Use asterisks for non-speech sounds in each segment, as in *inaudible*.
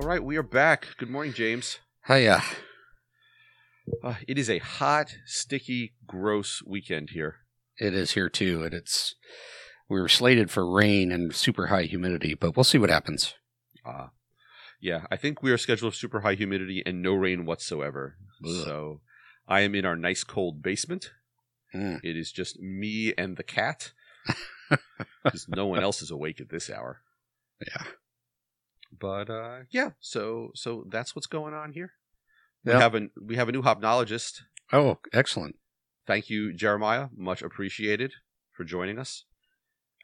All right, we are back. Good morning, James. Hiya. Uh, it is a hot, sticky, gross weekend here. It is here too, and it's we were slated for rain and super high humidity, but we'll see what happens. Uh, yeah, I think we are scheduled for super high humidity and no rain whatsoever. Ugh. So I am in our nice cold basement. Mm. It is just me and the cat *laughs* because no one else is awake at this hour. Yeah. But uh, yeah, so so that's what's going on here. Yeah. We have a we have a new hopnologist. Oh, excellent. Thank you, Jeremiah. Much appreciated for joining us.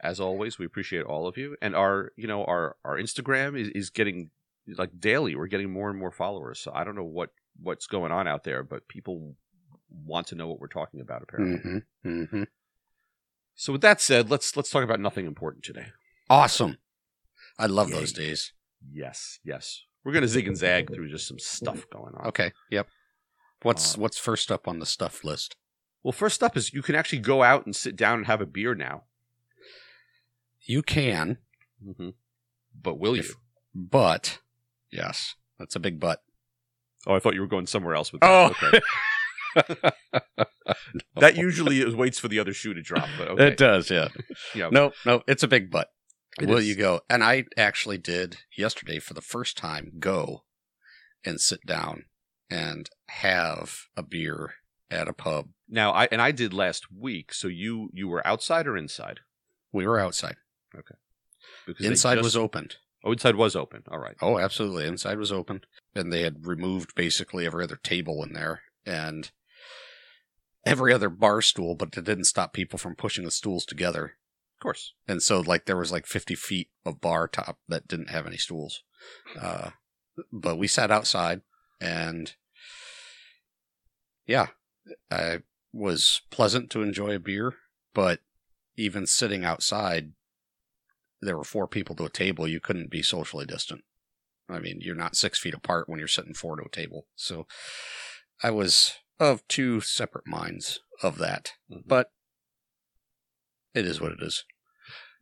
As always, we appreciate all of you. And our, you know, our our Instagram is, is getting like daily. We're getting more and more followers. So I don't know what what's going on out there, but people want to know what we're talking about. Apparently. hmm hmm So with that said, let's let's talk about nothing important today. Awesome. I love Yay. those days. Yes, yes. We're gonna zig and zag through just some stuff going on. Okay. Yep. What's Uh, what's first up on the stuff list? Well, first up is you can actually go out and sit down and have a beer now. You can, hmm But will you? But yes, that's a big but. Oh, I thought you were going somewhere else with that. Okay. *laughs* That usually waits for the other shoe to drop. But okay. It does, yeah. Yeah. No, no, it's a big but. It Will is. you go? And I actually did yesterday for the first time go and sit down and have a beer at a pub. Now, I and I did last week. So you you were outside or inside? We were outside. Okay. Because Inside just- was opened. Oh, inside was open. All right. Oh, absolutely. Inside was open. And they had removed basically every other table in there and every other bar stool, but it didn't stop people from pushing the stools together. Course. And so, like, there was like 50 feet of bar top that didn't have any stools. Uh, but we sat outside and yeah, I was pleasant to enjoy a beer, but even sitting outside, there were four people to a table. You couldn't be socially distant. I mean, you're not six feet apart when you're sitting four to a table. So I was of two separate minds of that, Mhm. but it is what it is.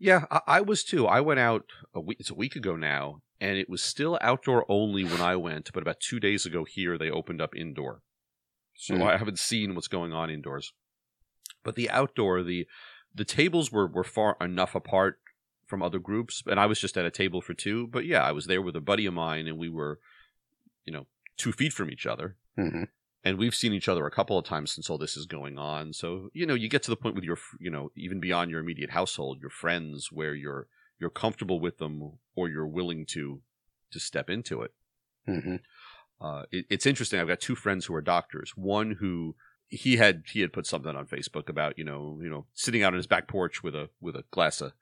Yeah, I, I was too. I went out a week. It's a week ago now, and it was still outdoor only when I went. But about two days ago here, they opened up indoor. So Hmm. I haven't seen what's going on indoors. But the outdoor, the the tables were were far enough apart from other groups, and I was just at a table for two. But yeah, I was there with a buddy of mine, and we were, you know, two feet from each other. hmm and we've seen each other a couple of times since all this is going on. So you know, you get to the point with your, you know, even beyond your immediate household, your friends, where you're you're comfortable with them or you're willing to to step into it. hmm Uh, it it's interesting. I've got two friends who are doctors. One who he had he had put something on Facebook about you know you know sitting out on his back porch with a with a glass of,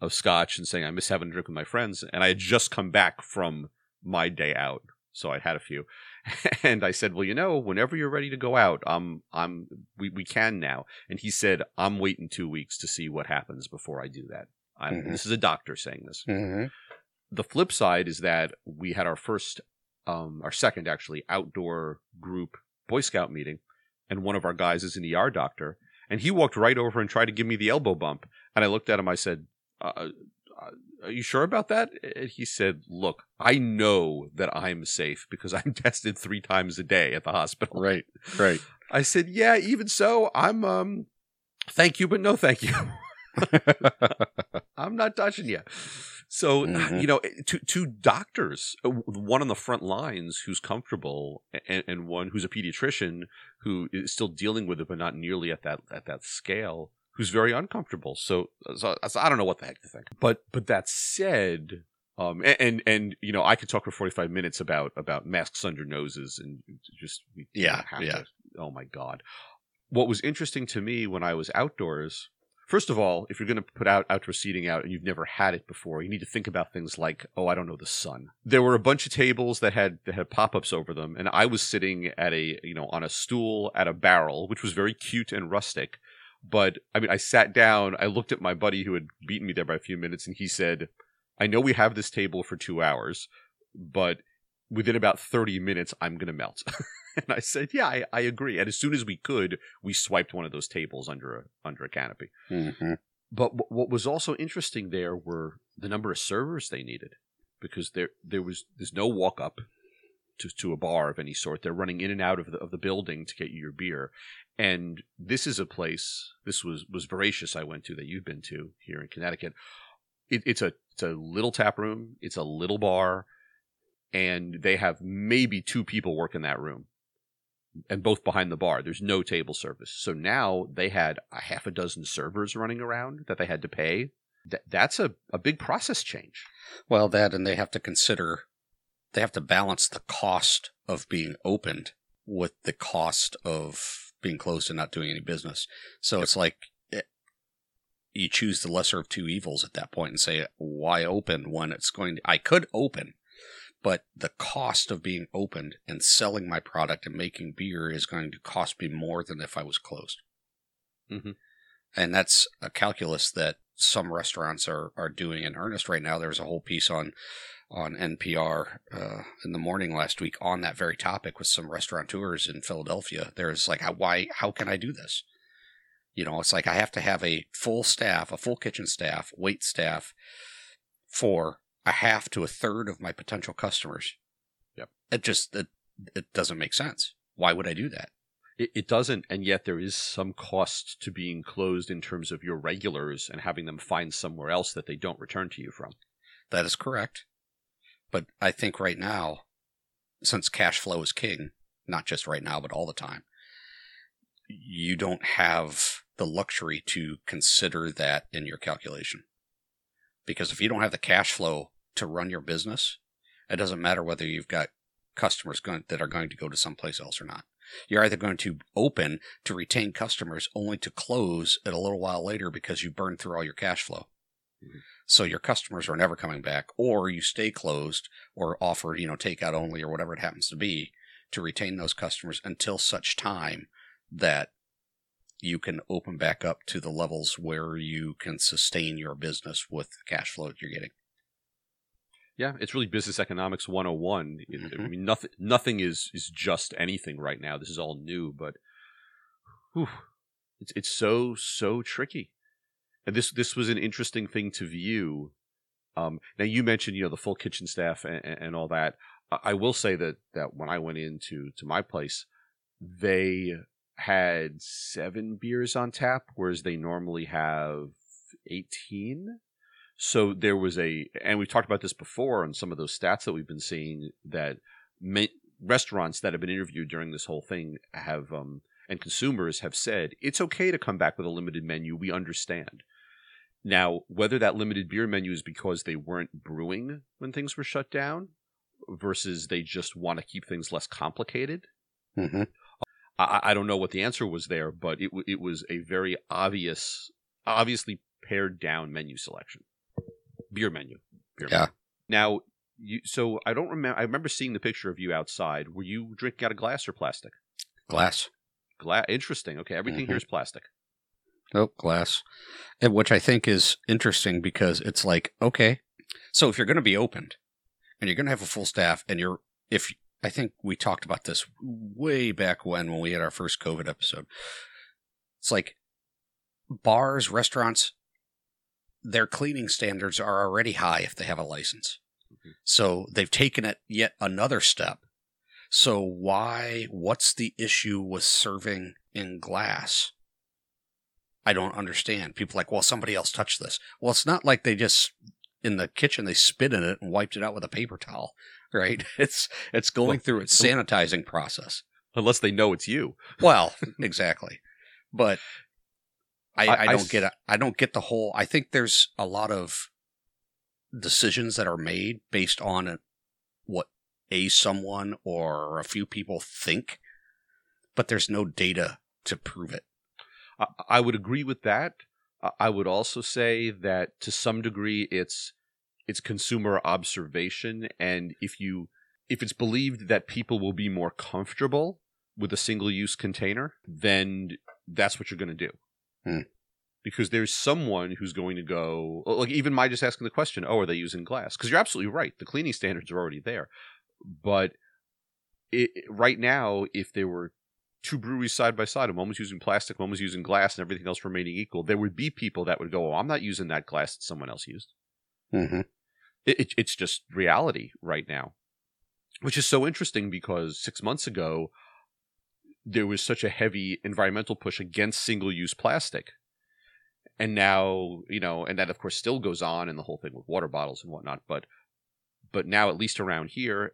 of scotch and saying I miss having a drink with my friends. And I had just come back from my day out, so I had a few. *laughs* And I said, well, you know, whenever you're ready to go out, I'm I'm we we can now. And he said, I'm waiting two weeks to see what happens before I do that. I'm, Mhm. This is a doctor saying this hmm the flip side is that we had our first um our second actually outdoor group boy scout meeting and one of our guys is an er doctor and he walked right over and tried to give me the elbow bump and i looked at him i said uh, uh, are you sure about that and he said look i know that i'm safe because i'm *laughs* tested three times a day at the hospital Right, right. *laughs* i said yeah even so i'm um thank you but no thank you *laughs* I'm not touching you. So Mhm. you know, two two doctors, uh, one on the front lines who's comfortable, and, and one who's a pediatrician who is still dealing with it, but not nearly at that at that scale, who's very uncomfortable. So, so, so I don't know what the heck to think. But but that said. Um, and, and and you know I could talk for forty five minutes about about masks under noses and just we Yeah, have yeah. to- oh my god, what was interesting to me when I was outdoors First of all, if you're going to put out outdoor seating out and you've never had it before, you need to think about things like, oh, I don't know, the sun. There were a bunch of tables that had that had pop-ups over them, and I was sitting at a you know on a stool at a barrel, which was very cute and rustic. But I mean, I sat down, I looked at my buddy who had beaten me there by a few minutes, and he said, "I know we have this table for two hours, but within about thirty minutes, I'm going to melt." *laughs* and I said, "Yeah, I, I agree." And as soon as we could, we swiped one of those tables under a under a canopy. hmm But w- what was also interesting there were the number of servers they needed. because there there was there's no walk up to to a bar of any sort. They're running in and out of the of the building to get you your beer. And this is a place. This was was voracious. I went to that you've been to here in Connecticut. It, it's a it's a little tap room. It's a little bar, and they have maybe two people work in that room, and both behind the bar. There's no table service. So now they had a half a dozen servers running around that they had to pay. Th- that's a, a big process change. Well, that and they have to consider they have to balance the cost of being opened with the cost of being closed and not doing any business. So it's like it, you choose the lesser of two evils at that point and say, why open when it's going to, I could open, but the cost of being opened and selling my product and making beer is going to cost me more than if I was closed. Mhm. And that's a calculus that some restaurants are, are doing in earnest right now. There's a whole piece on on NPR uh, in the morning last week on that very topic with some restaurateurs in Philadelphia. There's like, why? How can I do this? You know, it's like I have to have a full staff, a full kitchen staff, wait staff for a half to a third of my potential customers. Yep. It just it, it doesn't make sense. Why would I do that? It, it doesn't, and yet there is some cost to being closed in terms of your regulars and having them find somewhere else that they don't return to you from. That is correct. But I think right now, since cash flow is king, not just right now, but all the time, you don't have the luxury to consider that in your calculation. Because if you don't have the cash flow to run your business, it doesn't matter whether you've got customers going, that are going to go to someplace else or not. You're either going to open to retain customers only to close at a little while later because you burned through all your cash flow. Mhm. So your customers are never coming back, or you stay closed or offer, you know, takeout only or whatever it happens to be to retain those customers until such time that you can open back up to the levels where you can sustain your business with the cash flow that you're getting. Yeah, it's really business economics 101. It- I mm-hmm. mean, nothing nothing is is just anything right now. This is all new, but whew, it's it's so so tricky. And this this was an interesting thing to view. Um, now you mentioned you know the full kitchen staff and, and all that. I, will say that that when I went into to my place, they had seven beers on tap, whereas they normally have eighteen. So there was a, and we've talked about this before on some of those stats that we've been seeing that ma- restaurants that have been interviewed during this whole thing have, um, and consumers have said it's okay to come back with a limited menu. We understand. Now, whether that limited beer menu is because they weren't brewing when things were shut down versus they just want to keep things less complicated, Mm-hmm. I, I don't know what the answer was there, but it it was a very obvious, obviously pared down menu selection, beer menu. Beer Yeah. Menu. Now, you so I don't remember. I remember seeing the picture of you outside. Were you drinking out of glass or plastic? Glass. Glass. Interesting. Okay, everything Mhm. here is plastic. Oh, glass. And which I think is interesting because it's like, okay, so if you're going to be opened and you're going to have a full staff and you're, if I think we talked about this way back when, when we had our first COVID episode, it's like bars, restaurants, their cleaning standards are already high if they have a license. Mhm. So they've taken it yet another step. So why, what's the issue with serving in glass? I don't understand. People like, well, somebody else touched this. Well, it's not like they just in the kitchen they spit in it and wiped it out with a paper towel, *laughs* right? It's it's going Well, through its sanitizing process. Unless they know it's you. *laughs* Well, exactly. But I, I- I, I don't s- get it. I don't get the whole. I think there's a lot of decisions that are made based on what a someone or a few people think, but there's no data to prove it. I, I would agree with that. I- would also say that to some degree it's it's consumer observation and if you if it's believed that people will be more comfortable with a single use container, then that's what you're going to do. Hmm. Because there's someone who's going to go like even my just asking the question, oh, are they using glass? Because you're absolutely right. The cleaning standards are already there. But it, right now, if there were two breweries side by side, and one was using plastic, one was using glass, and everything else remaining equal, there would be people that would go, "Oh, I'm not using that glass that someone else used." Mm-hmm. It, it, it's just reality right now, which is so interesting because six months ago there was such a heavy environmental push against single-use plastic, and now you know, and that of course still goes on in the whole thing with water bottles and whatnot. But but now at least around here,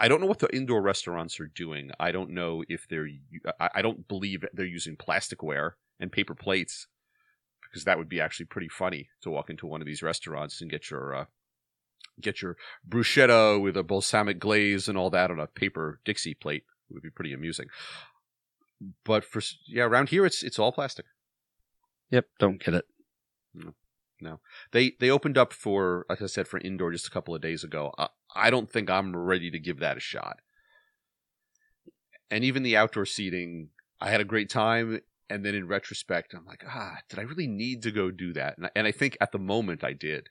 I don't know what the indoor restaurants are doing. I don't know if they're. I don't believe they're using plasticware and paper plates because that would be actually pretty funny to walk into one of these restaurants and get your uh, get your bruschetta with a balsamic glaze and all that on a paper Dixie plate. It would be pretty amusing. But for yeah, around here it's it's all plastic. Yep, don't get it. No, no. They they opened up for like I said for indoor just a couple of days ago. I, I don't think I'm ready to give that a shot. And even the outdoor seating, I had a great time and then in retrospect, I'm like, ah, did I really need to go do that? And I, and I think at the moment I did.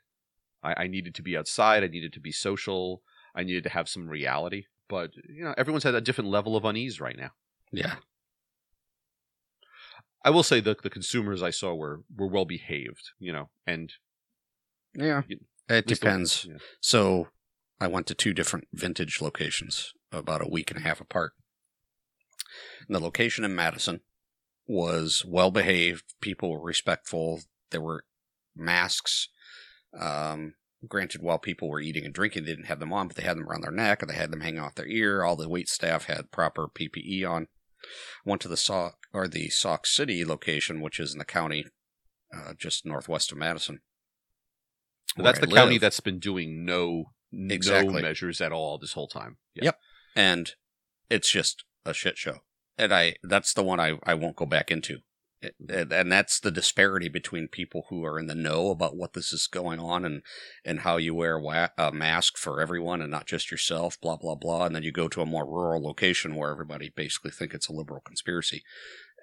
I, I needed to be outside. I needed to be social. I needed to have some reality. But you know, everyone's at a different level of unease right now. Yeah. I will say that the consumers I saw were were well behaved, you know, and yeah, You- it depends. yeah. So I went to two different vintage locations about a week and a half apart. And the location in Madison was well behaved. People were respectful. There were masks. Um, granted, while people were eating and drinking, they didn't have them on, but they had them around their neck or they had them hanging off their ear. All the wait staff had proper PPE on. Went to the Sauk or the Sauk City location, which is in the county uh, just northwest of Madison. That's where the I county that's been doing no no measures at all this whole time. Yeah. Yep. and it's just a shit show. And I that's the one I, I won't go back into. And, and that's the disparity between people who are in the know about what this is going on and and how you wear wa- a mask for everyone and not just yourself, blah blah blah. And then you go to a more rural location where everybody basically think it's a liberal conspiracy,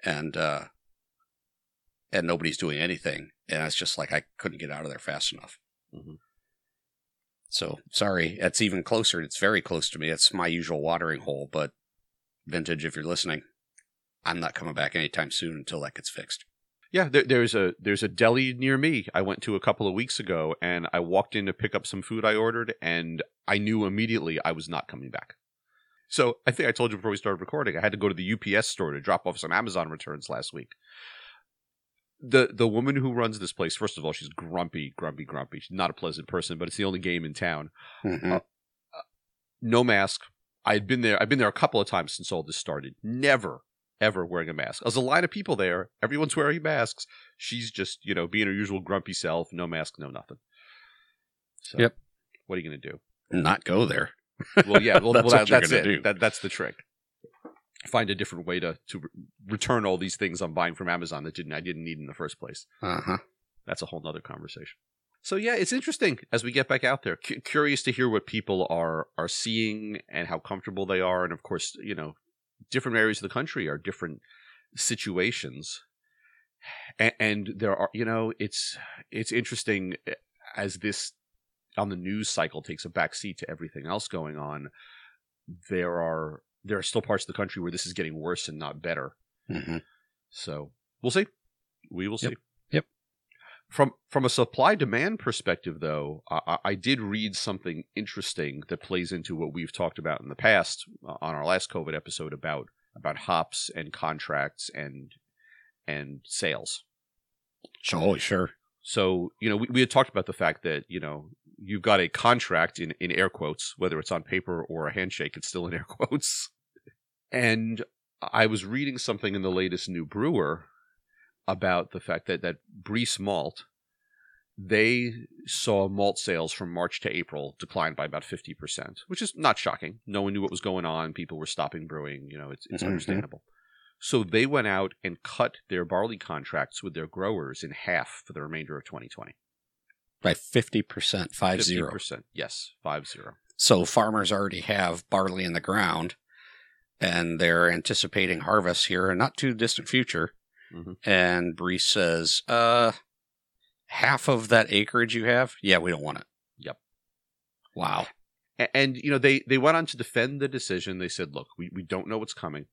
and uh, and nobody's doing anything. And it's just like I couldn't get out of there fast enough. Mhm. So sorry, it's even closer. It's very close to me. It's my usual watering hole, but vintage, if you're listening, I'm not coming back anytime soon until that gets fixed. Yeah, there, there's a there's a deli near me. I went to a couple of weeks ago, and I walked in to pick up some food I ordered, and I knew immediately I was not coming back. So I think I told you before we started recording, I had to go to the UPS store to drop off some Amazon returns last week. The the woman who runs this place, first of all, she's grumpy, grumpy, grumpy. She's not a pleasant person, but it's the only game in town. Mhm. No mask. I had been there. I've been there a couple of times since all this started. Never, ever wearing a mask. There's a line of people there. Everyone's wearing masks. She's just, you know, being her usual grumpy self. No mask, no nothing. So, Yep. What are you going to do? Not go there. Well, yeah. Well, *laughs* That's well, what that, you're that's it. do. That, that's the trick. Find a different way to to re- return all these things I'm buying from Amazon that didn't I didn't need in the first place. Uh huh. That's a whole nother conversation. So yeah, it's interesting as we get back out there. C- curious to hear what people are are seeing and how comfortable they are, and of course, you know, different areas of the country are different situations, and, and there are, you know, it's it's interesting eh, as this on the news cycle takes a backseat to everything else going on. There are there are still parts of the country where this is getting worse and not better. hmm So we'll see. We will see. Yep. From from a supply demand perspective, though, I, I- did read something interesting that plays into what we've talked about in the past uh, on our last COVID episode about about hops and contracts and and sales. Oh, sure. So you know, we, we had talked about the fact that you know you've got a contract in in air quotes, whether it's on paper or a handshake, it's still in air *laughs* quotes. And I was reading something in the latest New Brewer about the fact that that Briess Malt they saw malt sales from March to April decline by about 50%, which is not shocking. No one knew what was going on. People were stopping brewing. You know, it's, it's Mhm. understandable. So they went out and cut their barley contracts with their growers in half for the remainder of 2020. By 50%, 5 0. 50%. Yes, 5 0. So farmers already have barley in the ground and they're anticipating harvest here in not too distant future. Mhm. And Briess says, uh, half of that acreage you have? Yeah, we don't want it. Yep. Wow. A- And, you know, they, they went on to defend the decision. They said, look, we, we don't know what's coming.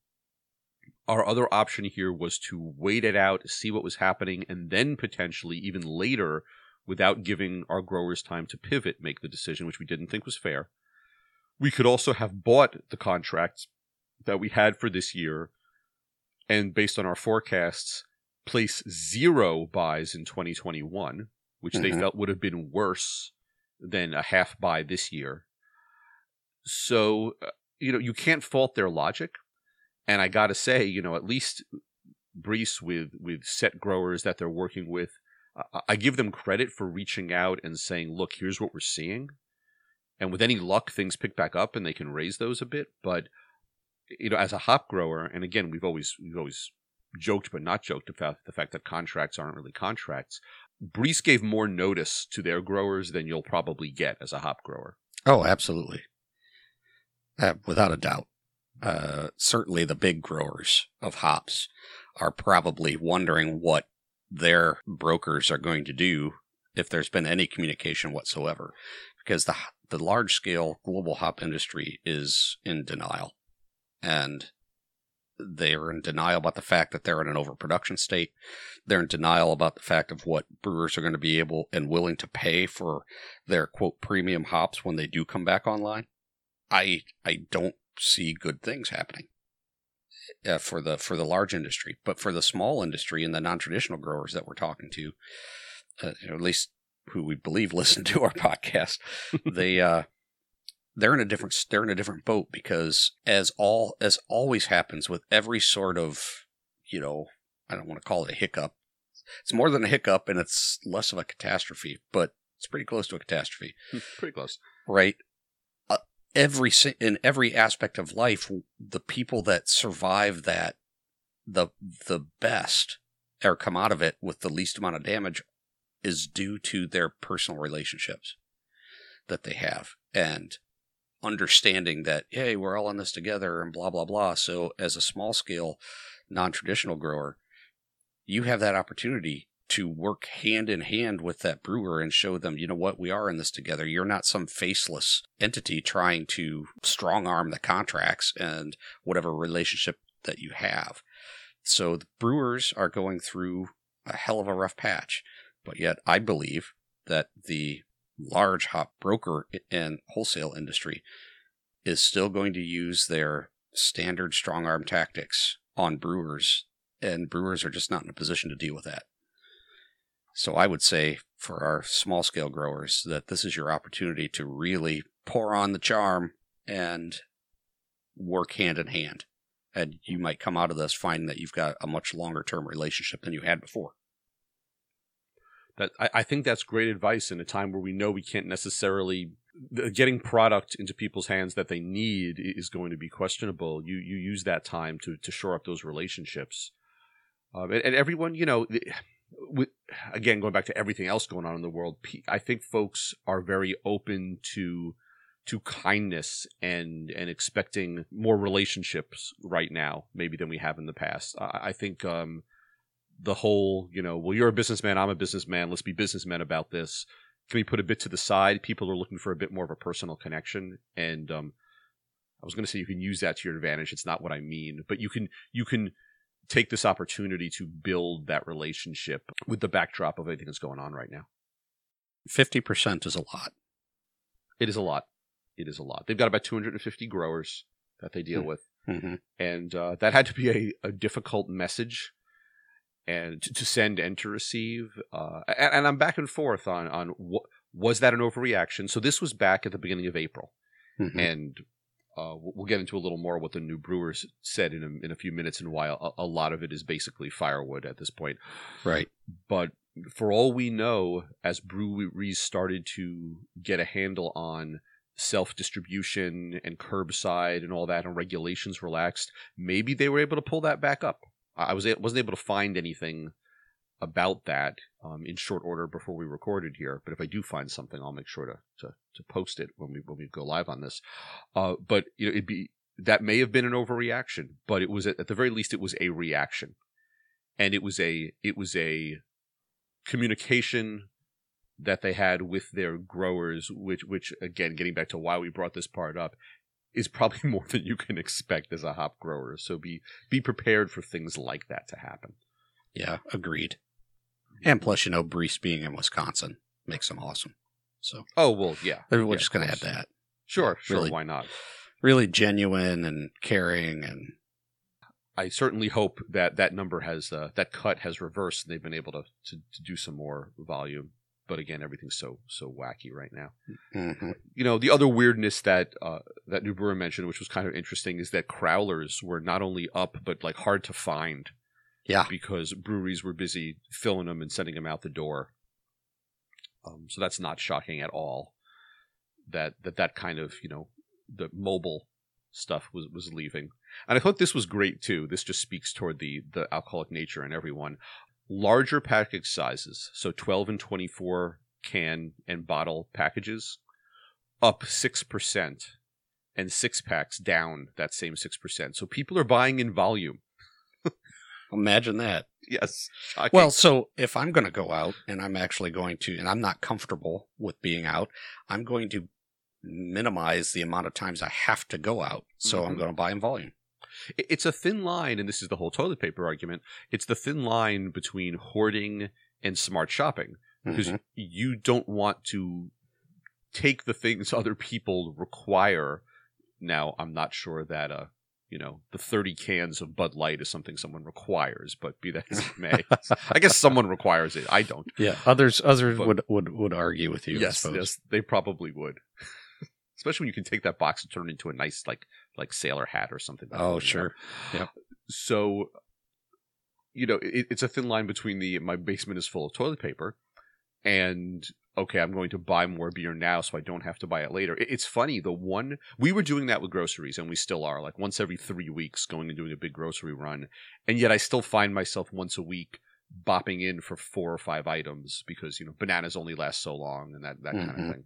Our other option here was to wait it out, see what was happening, and then potentially, even later, without giving our growers time to pivot, make the decision, which we didn't think was fair. We could also have bought the contracts that we had for this year and based on our forecasts, place zero buys in 2021, which mm-hmm. they felt would have been worse than a half buy this year. So, uh, you know, you can't fault their logic. And I got to say, you know, at least Briess with with set growers that they're working with, I give them credit for reaching out and saying, "Look, here's what we're seeing," and with any luck, things pick back up and they can raise those a bit. But you know, as a hop grower, and again, we've always we've always joked but not joked about the fact that contracts aren't really contracts. Briess gave more notice to their growers than you'll probably get as a hop grower. Oh, absolutely, uh, without a doubt. Uh, certainly, the big growers of hops are probably wondering what their brokers are going to do if there's been any communication whatsoever, because the the large scale global hop industry is in denial and they're in denial about the fact that they're in an overproduction state. They're in denial about the fact of what brewers are going to be able and willing to pay for their quote premium hops when they do come back online. I I don't see good things happening uh, for the for the large industry, but for the small industry and the non traditional growers that we're talking to, uh, at least who we believe *laughs* listen to our podcast, *laughs* they uh, they're in a different they're in a different boat because as all as always happens with every sort of you know I don't want to call it a hiccup. It's more than a hiccup and it's less of a catastrophe, but it's pretty close to a catastrophe. Hmm, pretty close, right? Uh, every in every aspect of life, the people that survive that the the best or come out of it with the least amount of damage is due to their personal relationships that they have and understanding that hey we're all in this together and blah blah blah. So as a small scale non-traditional grower you have that opportunity to work hand in hand with that brewer and show them you know what? We are in this together. You're not some faceless entity trying to strong arm the contracts and whatever relationship that you have. So the brewers are going through a hell of a rough patch. But yet i believe that the large hop broker and wholesale industry is still going to use their standard strong arm tactics on brewers, and brewers are just not in a position to deal with that. So I would say for our small scale growers that this is your opportunity to really pour on the charm and work hand in hand. And you might come out of this finding that you've got a much longer term relationship than you had before that I, I think that's great advice in a time where we know we can't necessarily getting product into people's hands that they need is going to be questionable. You you use that time to to shore up those relationships, um, and, and, everyone you know. With, again, going back to everything else going on in the world, I think folks are very open to to kindness and and expecting more relationships right now, maybe than we have in the past. I, I think um, the whole, you know, well, you're a businessman, I'm a businessman, let's be businessmen about this. Can we put a bit to the side? People are looking for a bit more of a personal connection, and um, I was going to say you can use that to your advantage. It's not what I mean, but you can you can take this opportunity to build that relationship with the backdrop of everything that's going on right now. Fifty percent is a lot. It is a lot. It is a lot. They've got about 250 growers that they deal mm-hmm. with, and uh, that had to be a, a difficult message and to, to send and to receive. Uh, and, and, I'm back and forth on on what was that an overreaction. So this was back at the beginning of April, mm-hmm. and uh, we'll get into a little more what the new brewers said in a, in a few minutes and why a, a lot of it is basically firewood at this point. Right. But for all we know, as breweries started to get a handle on self distribution and curbside and all that, and regulations relaxed, maybe they were able to pull that back up. I was wasn't able to find anything about that um, in short order before we recorded here. But if I do find something, I'll make sure to to, to post it when we when we go live on this. Uh, but you know, it'd be that may have been an overreaction, but it was at, at the very least it was a reaction, and it was a it was a communication that they had with their growers, which which again, getting back to why we brought this part up, is probably *laughs* more than you can expect as a hop grower. So be be prepared for things like that to happen. Yeah, agreed. And plus, you know, Briess being in Wisconsin, makes them awesome. So Oh well, yeah. we're Yeah, just going to add that. Sure, sure. Really. Why not? Really genuine and caring, and I certainly hope that that number has uh, that cut has reversed and they've been able to, to to do some more volume. But again, everything's so so wacky right now. Mhm. You know, the other weirdness that uh, that New Brewer mentioned, which was kind of interesting, is that crowlers were not only up but like hard to find yeah, because breweries were busy filling them and sending them out the door. Um, so that's not shocking at all. That that that kind of you know the mobile stuff was was leaving, and I thought this was great too. This just speaks toward the the alcoholic nature in everyone. Larger package sizes, so twelve and twenty four can and bottle packages, up six percent, and six packs down that same six percent. So people are buying in volume. *laughs* imagine that. Yes. Shocking. Well, so if I'm going to go out and I'm actually going to, and I'm not comfortable with being out, I'm going to minimize the amount of times I have to go out. So I'm Mhm. going to buy in volume. It- it's a thin line, and this is the whole toilet paper argument. It's the thin line between hoarding and smart shopping because Mhm. you don't want to take the things *laughs* other people require. Now, I'm not sure that uh, you know, the 30 cans of Bud Light is something someone requires, but be that as it may, *laughs* I guess someone requires it. I don't. Yeah, others others But- would, would would argue with you. I yes, suppose. yes, they probably would. *laughs* Especially when you can take that box and turn it into a nice, like, like sailor hat or something. Oh, You know? sure. so you know it, it's a thin line between the my basement is full of toilet paper and okay i'm going to buy more beer now so i don't have to buy it later It- it's funny the one we were doing that with groceries and we still are like once every three weeks going and doing a big grocery run and yet i still find myself once a week bopping in for four or five items because you know bananas only last so long and that that kind Mhm. of thing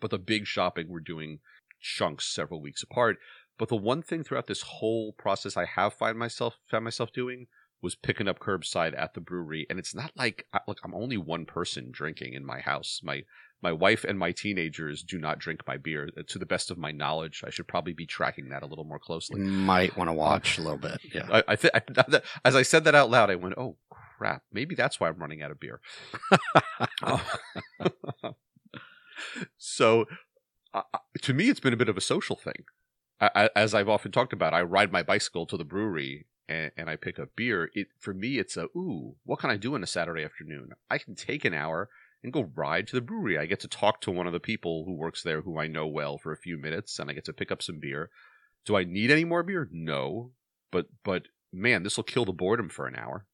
but the big shopping we're doing chunks several weeks apart but the one thing throughout this whole process I have find myself found myself doing was picking up curbside at the brewery, and it's not like I- look, I'm only one person drinking in my house. My my wife and my teenagers do not drink my beer. Uh, To the best of my knowledge, I should probably be tracking that a little more closely. might want to watch a little bit. Yeah. I, I think as I said that out loud, I went, "Oh crap! Maybe that's why I'm running out of beer." Oh. *laughs* so, uh, to me, it's been a bit of a social thing. I, as I've often talked about, I ride my bicycle to the brewery and, and I pick up beer. It for me, it's a ooh, what can I do on a Saturday afternoon? I can take an hour and go ride to the brewery. I get to talk to one of the people who works there, who I know well, for a few minutes, and I get to pick up some beer. Do I need any more beer? No, but but man, this will kill the boredom for an hour,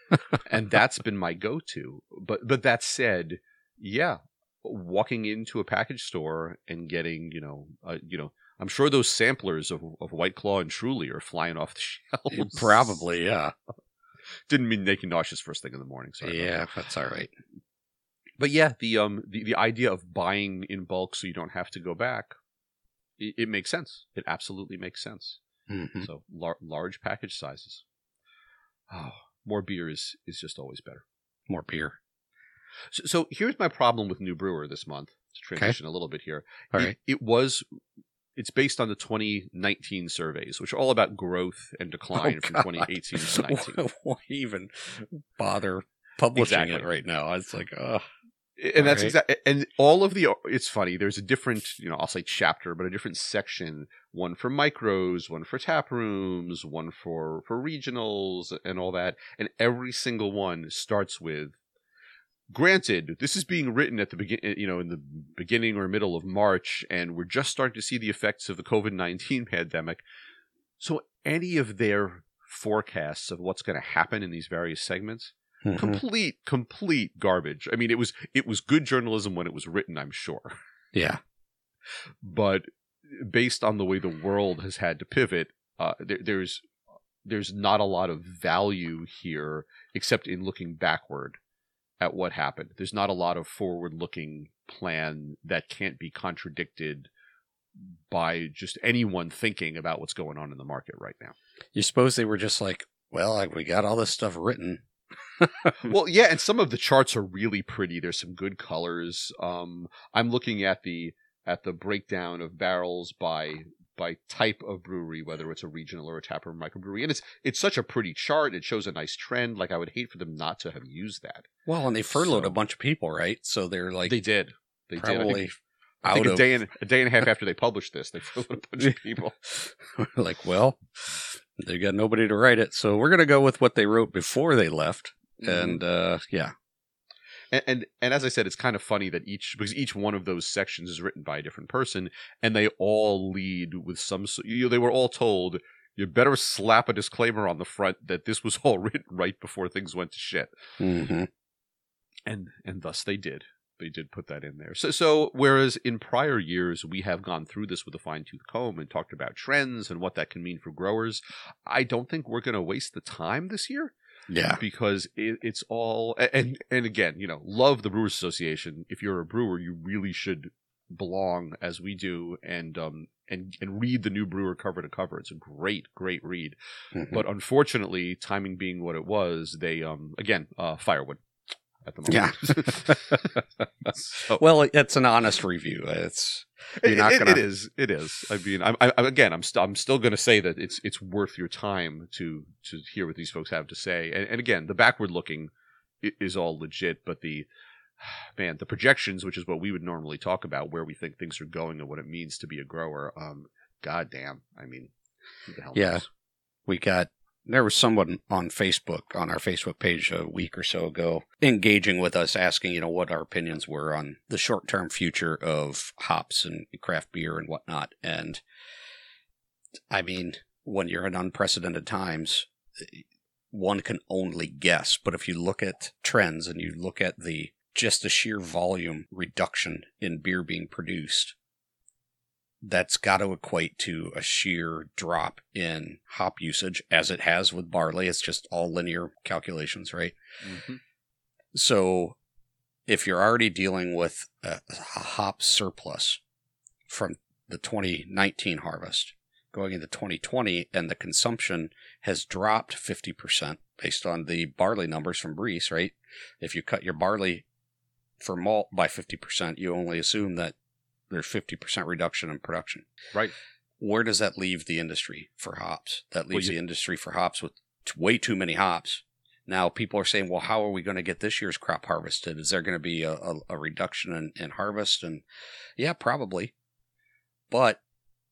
*laughs* and that's been my go-to. But but that said, yeah, walking into a package store and getting you know uh, you know I'm sure those samplers of of White Claw and Truly are flying off the *laughs* shelves. Probably, yeah. *laughs* didn't mean make you nauseous first thing in the morning. Sorry. yeah, that's all right. but yeah, the um the, the idea of buying in bulk so you don't have to go back, it, it makes sense. It absolutely makes sense. Mhm. So lar- large package sizes. Oh, more beer is is just always better. More beer. So, so here's my problem with New Brewer this month. To transition a little bit here. All it, right. it was. It's based on the 2019 surveys, which are all about growth and oh, decline Oh, from God. 2018 to *laughs* 19. Why even bother publishing Exactly. it right now? It's like, oh, and that's Right. exactly and all of the it's funny there's a different you know i'll say chapter but a different section one for micros one for tap rooms one for for regionals and all that and every single one starts with granted this is being written at the begin you know in the beginning or middle of march and we're just starting to see the effects of the covid-19 *laughs* pandemic so any of their forecasts of what's going to happen in these various segments Mhm. complete complete garbage i mean it was it was good journalism when it was written i'm sure yeah. but based on the way the world has had to pivot uh, there, there's there's not a lot of value here except in looking backward at what happened. There's not a lot of forward looking plan that can't be contradicted by just anyone thinking about what's going on in the market right now. You suppose they were just like, well, like, we got all this stuff written. *laughs* well yeah and some of the charts are really pretty. There's some good colors. Um i'm looking at the at the breakdown of barrels by by type of brewery, whether it's a regional or a tap or microbrewery. And it's it's such a pretty chart. It shows a nice trend. Like I would hate for them not to have used that. Well, and they furloughed So- a bunch of people, right? So they're like they did. They did. I probably think, I think a day and a day and a half after they published this, they flew a bunch of people. *laughs* like, well, they got nobody to write it, so we're gonna go with what they wrote before they left. And uh yeah, and, and and as I said, it's kind of funny that each because each one of those sections is written by a different person, and they all lead with some. You know, they were all told you better slap a disclaimer on the front that this was *laughs* all written right before things went to shit, hmm and and thus they did. They did put that in there. So so whereas in prior years we have gone through this with a fine tooth comb and talked about trends and what that can mean for growers, I don't think we're going to waste the time this year yeah, because it, it's all and and again you know love the brewers association if you're a brewer you really should belong as we do and um and and read the new brewer cover to cover it's a great great read Mhm. but unfortunately timing being what it was they um again uh firewood at the yeah. moment *laughs* So- well, it's an honest review. It's It- You're not it- gonna- it is. It is. I mean, I'm, I, again, I'm, st- I'm still going to say that it's it's worth your time to to hear what these folks have to say. And, and again, the backward looking is all legit, but the *sighs* man, the projections, which is what we would normally talk about, where we think things are going and what it means to be a grower. Um, goddamn. I mean, who the hell Yeah. knows? we got there was someone on Facebook on our Facebook page a week or so ago engaging with us asking you know what our opinions were on the short term future of hops and craft beer and whatnot. And I mean when you're in unprecedented times one can only guess. But if you look at trends and you look at the just the sheer volume reduction in beer being produced that's got to equate to a sheer drop in hop usage, as it has with barley. It's just all linear calculations, right? Mhm. So if you're already dealing with a, a hop surplus from the 2019 harvest going into 2020, and the consumption has dropped 50% based on the barley numbers from Briess, right? If you cut your barley for malt by 50%, you only assume that there's 50% reduction in production. Right. Where does that leave the industry for hops? That Well, leaves you- the industry for hops with way too many hops. Now people are saying, well, how are we going to get this year's crop harvested? Is there going to be a, a, a reduction in, in harvest? And yeah, probably. But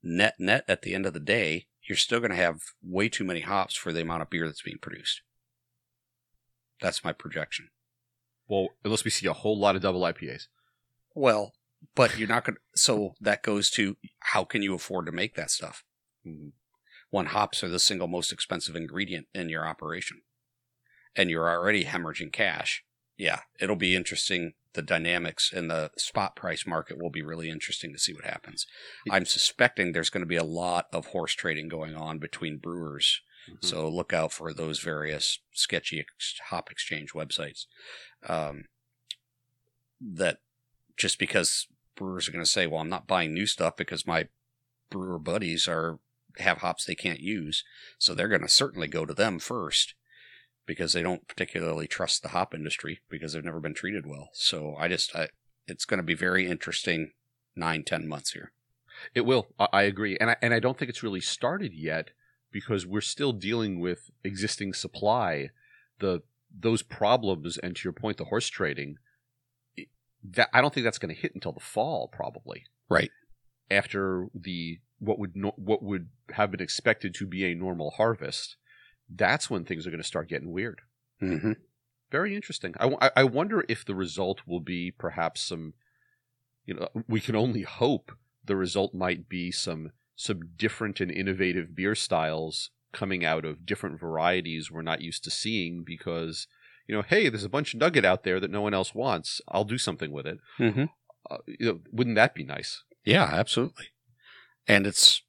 net net at the end of the day, you're still going to have way too many hops for the amount of beer that's being produced. That's my projection. Well, unless we see a whole lot of double IPAs. Well, but you're not going to. So that goes to how can you afford to make that stuff when hops are the single most expensive ingredient in your operation and you're already hemorrhaging cash? Yeah, it'll be interesting. The dynamics in the spot price market will be really interesting to see what happens. I'm suspecting there's going to be a lot of horse trading going on between brewers Mhm. so look out for those various sketchy ex- hop exchange websites. Um, that just because brewers are going to say, "Well, I'm not buying new stuff because my brewer buddies are have hops they can't use," so they're going to certainly go to them first because they don't particularly trust the hop industry because they've never been treated well. So I just, I, it's going to be very interesting nine, ten months here. It will. I, I agree, and I and I don't think it's really started yet because we're still dealing with existing supply. The those problems, and to your point, the horse trading. That I don't think that's going to hit until the fall, probably. Right. After the what would no, what would have been expected to be a normal harvest, that's when things are going to start getting weird. Mm-hmm. Very interesting. I, I wonder if the result will be perhaps some, you know, we can only hope the result might be some some different and innovative beer styles coming out of different varieties we're not used to seeing because you know hey there's a bunch of nugget out there that no one else wants i'll do something with it Mm-hmm. uh, you know, wouldn't that be nice Yeah, absolutely. And it's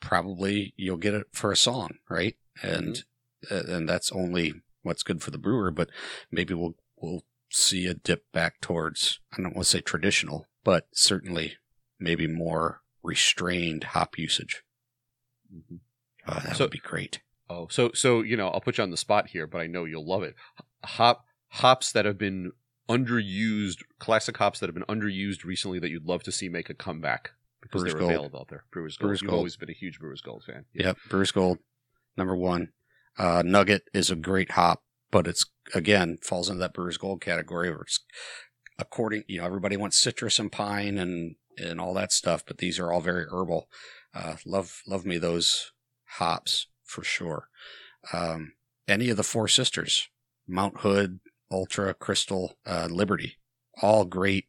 probably you'll get it for a song, right? And uh, and that's only what's good for the brewer. But maybe we'll we'll see a dip back towards I don't want to say traditional, but certainly maybe more restrained hop usage. Mhm. Uh, that So- would be great. oh so so you know i'll put you on the spot here but i know you'll love it hop hops that have been underused classic hops that have been underused recently that you'd love to see make a comeback because Brewers they're Gold. available out there. Brewers Gold. Brewers You've Gold. always been a huge Brewers Gold fan. Yep, Brewers Gold, number one. Uh, Nugget is a great hop, but it's again falls into that Brewers Gold category where it's according, you know, everybody wants citrus and pine and and all that stuff, but these are all very herbal. Uh, love love me those hops for sure. Um, any of the four sisters, Mount Hood, Ultra, Crystal, uh, Liberty, all great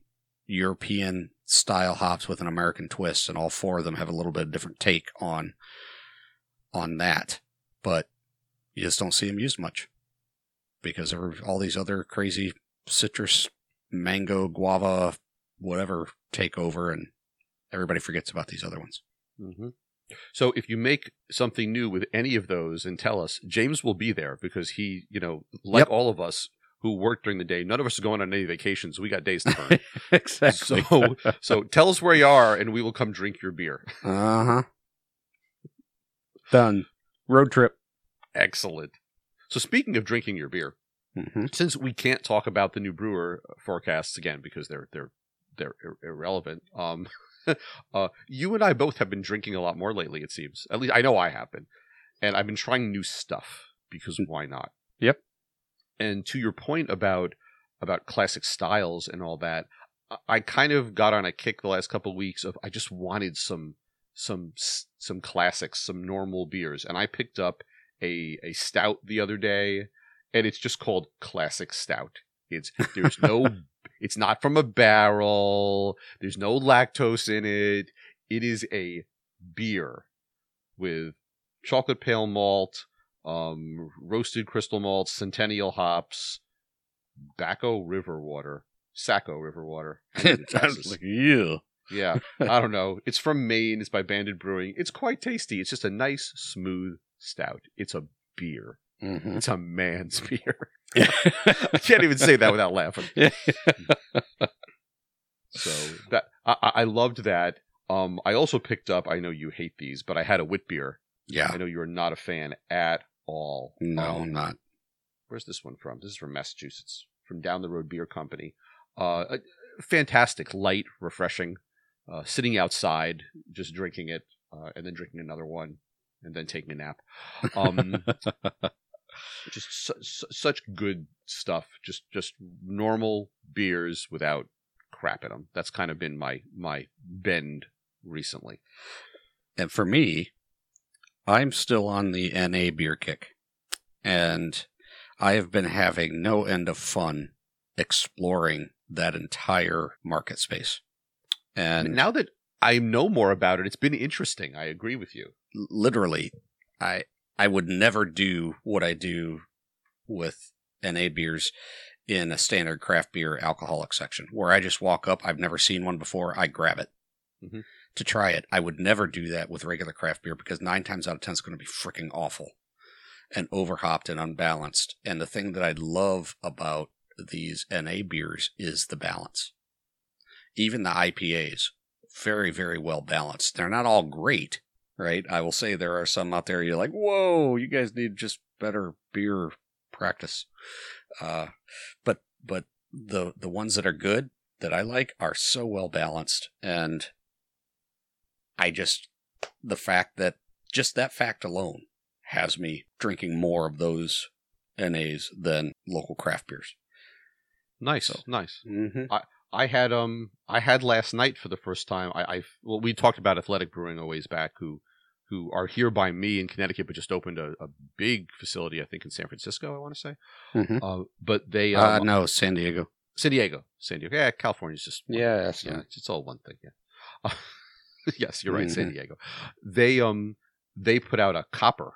European style hops with an American twist, and all four of them have a little bit of different take on on that. But you just don't see them used much because all these other crazy citrus, mango, guava, whatever take over, and everybody forgets about these other ones. hmm So if you make something new with any of those and tell us, James will be there because he, you know, like Yep. all of us who work during the day, none of us are going on any vacations. We got days to burn. *laughs* exactly. So, so tell us where you are, and we will come drink your beer. uh huh. Done. Road trip. Excellent. So speaking of drinking your beer, hmm since we can't talk about the new brewer forecasts again because they're they're they're ir- irrelevant. Um, *laughs* uh, you and I both have been drinking a lot more lately. It seems. At least I know I have been, and I've been trying new stuff because why not? Yep. And to your point about about classic styles and all that, I- I kind of got on a kick the last couple of weeks of I just wanted some some some classics, some normal beers, and I picked up a a stout the other day, and it's just called classic stout. It's there's no *laughs* it's not from a barrel. There's no lactose in it. It is a beer with chocolate pale malt, um, roasted crystal malt, centennial hops, Bacco River water, Saco River water. *laughs* I need to test this. yeah. Yeah, I don't know. It's from Maine. It's by Banded Brewing. It's quite tasty. It's just a nice, smooth stout. It's a beer. Hmm It's a man's *laughs* beer. I can't even say that without laughing. *laughs* So that I, I loved that. Um, I also picked up. I know you hate these, but I had a wit beer. Yeah. I know you are not a fan at all. No, Um, I'm not. Where's this one from? This is from Massachusetts, from Down the Road Beer Company. Uh, fantastic, light, refreshing. Uh, sitting outside, just drinking it, uh, and then drinking another one, and then taking a nap. Um, *laughs* just su- su- such good stuff. Just just normal beers without crap in them. That's kind of been my my bend recently. And for me, I'm still on the NA beer kick. And I have been having no end of fun exploring that entire market space. And now that I know more about it, it's been interesting. I agree with you. literally, I I would never do what I do with NA beers in a standard craft beer alcoholic section where I just walk up, I've never seen one before, I grab it Mhm. to try it. I would never do that with regular craft beer because nine times out of ten it's going to be freaking awful and overhopped and unbalanced. And the thing that I love about these NA beers is the balance. Even the IPAs, very, very well balanced. They're not all great, right? I will say there are some out there you're like, whoa, you guys need just better beer practice. Uh, but but the the ones that are good that I like are so well balanced, and I just the fact that just that fact alone has me drinking more of those NAs than local craft beers. Nice, So- nice. Mm-hmm. I had um I had last night for the first time. I I well we talked about Athletic Brewing a ways back who who are here by me in Connecticut, but just opened a, a big facility I think in San Francisco. I want to say, Mm-hmm. uh, but they Uh, um, no, San Diego. San Diego, San Diego. Yeah, California's just. Yeah, yeah, it's, it's all one thing. Yeah. *laughs* yes, you're right, San Mhm. Diego. They um they put out a copper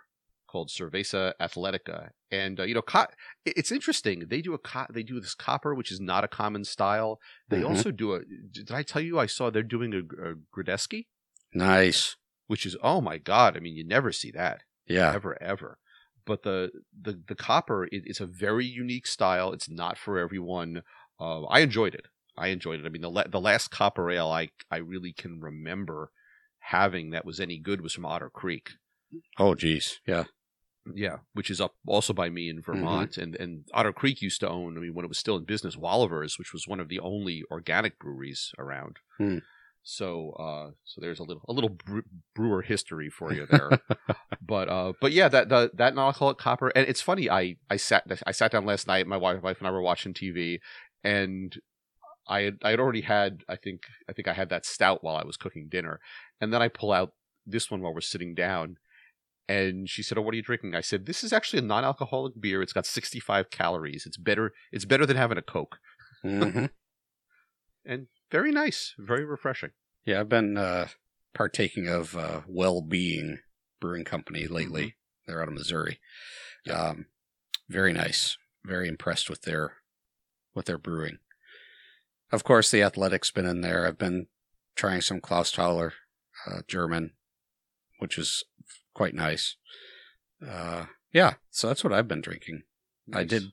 called Cerveza Atletica, and uh, you know, co- it's interesting. They do a co- they do this copper, which is not a common style. They Mhm. also do a. Did I tell you I saw they're doing a, a Grodziskie, Nice. which is oh my god! I mean, you never see that Yeah. ever ever. But the the the copper it, it's a very unique style. It's not for everyone. Uh, I enjoyed it. I enjoyed it. I mean, the la- the last copper ale I I really can remember having that was any good was from Otter Creek. Oh, geez. Yeah. Yeah, which is up also by me in Vermont, and and Otter Creek used to own. I mean, when it was still in business, Wolaver's, which was one of the only organic breweries around. Hmm. So, uh, so there's a little a little brewer history for you there. *laughs* but uh, but yeah, that the, that non-alcoholic copper, and it's funny. I I sat I sat down last night. My wife, wife and I were watching TV, and I had I had already had I think I think I had that stout while I was cooking dinner, and then I pull out this one while we're sitting down, and she said, "Oh, what are you drinking?" I said, "This is actually a non-alcoholic beer. It's got 65 calories. It's better. It's better than having a Coke, hmm *laughs* and very nice, very refreshing." Yeah, I've been uh, partaking of uh, WellBeing Brewing Company lately. They're out of Missouri. Yeah. Um, very nice. Very impressed with their with their brewing. Of course, the Athletic's been in there. I've been trying some Clausthaler uh, German, which is quite nice. Uh, yeah, so that's what I've been drinking. I did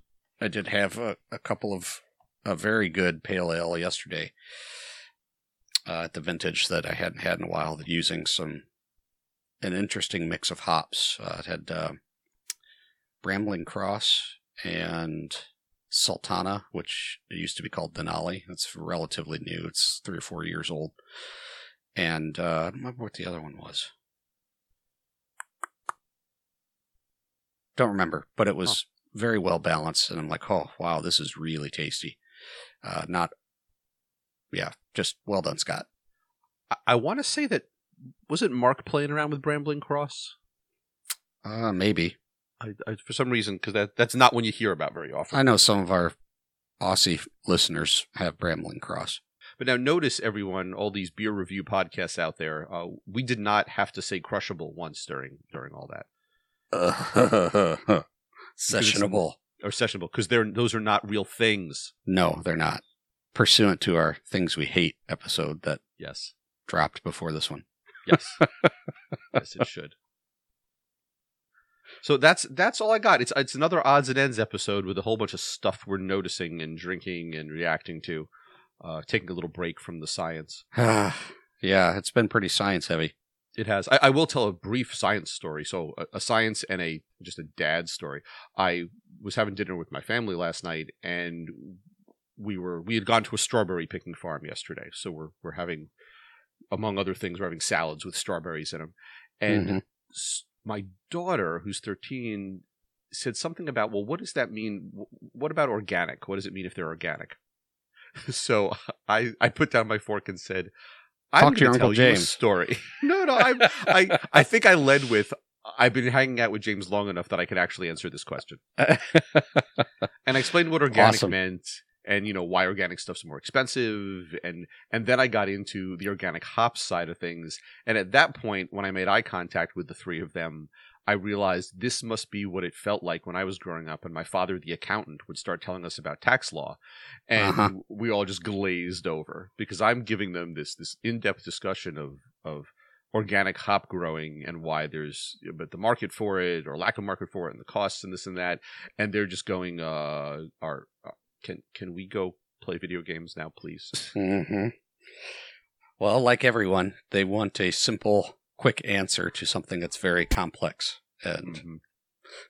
I did have a, a couple of a very good pale ale yesterday uh, at the vintage that I hadn't had in a while. That using some an interesting mix of hops. Uh, it had uh, Brambling Cross and Sultana, which it used to be called Denali. It's relatively new. It's three or four years old. And uh, I don't remember what the other one was. Don't remember, but it was very well balanced. And I'm like, oh, wow, this is really tasty. Uh, not, yeah, just well done, Scott. I, I want to say that wasn't Mark playing around with Brambling Cross? Uh, maybe. I, I, for some reason, because that that's not one you hear about very often. I know some of our Aussie listeners have Brambling Cross. But now notice, everyone, all these beer review podcasts out there, uh, we did not have to say crushable once during during all that *laughs* Uh, sessionable. or sessionable because they're those are not real things. No, they're not. Pursuant to our Things We Hate episode that Yes, dropped before this one. yes, *laughs* yes, it should. So that's that's all I got. It's it's another odds and ends episode with a whole bunch of stuff we're noticing and drinking and reacting to. Uh, taking a little break from the science. *sighs* yeah, it's been pretty science heavy. It has. I, I will tell a brief science story. So a, a science and a just a dad story. I was having dinner with my family last night, and we were we had gone to a strawberry picking farm yesterday. So we're we're having, among other things, we're having salads with strawberries in them. And Mhm. s- my daughter, who's thirteen, said something about, well, what does that mean? Wh- What about organic? What does it mean if they're organic? *laughs* so I I put down my fork and said. I'm to your Uncle tell you a story. *laughs* no, no, I, I, I think I led with. I've been hanging out with James long enough that I could actually answer this question, *laughs* and I explained what organic Awesome. meant, and you know why organic stuff's more expensive, and and then I got into the organic hops side of things, and at that point, when I made eye contact with the three of them, I realized this must be what it felt like when I was growing up, and my father, the accountant, would start telling us about tax law, and Uh-huh. we all just glazed over because I'm giving them this this in depth discussion of of organic hop growing and why there's but the market for it or lack of market for it and the costs and this and that, and they're just going, uh, are uh, can can we go play video games now, please? hmm Well, like everyone, they want a simple, quick answer to something that's very complex. And Mhm.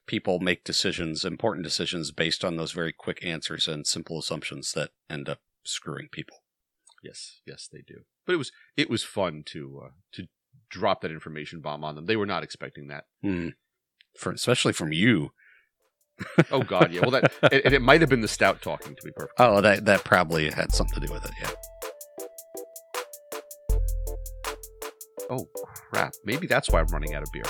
people make decisions, important decisions, based on those very quick answers and simple assumptions that end up screwing people. Yes, yes, they do. But it was it was fun to uh, to drop that information bomb on them. They were not expecting that. Hmm. For, especially from you. Oh God, yeah. Well, that *laughs* and, and it might have been the stout talking to be perfect. Oh, that that probably had something to do with it. Yeah. Oh crap! Maybe that's why I'm running out of beer.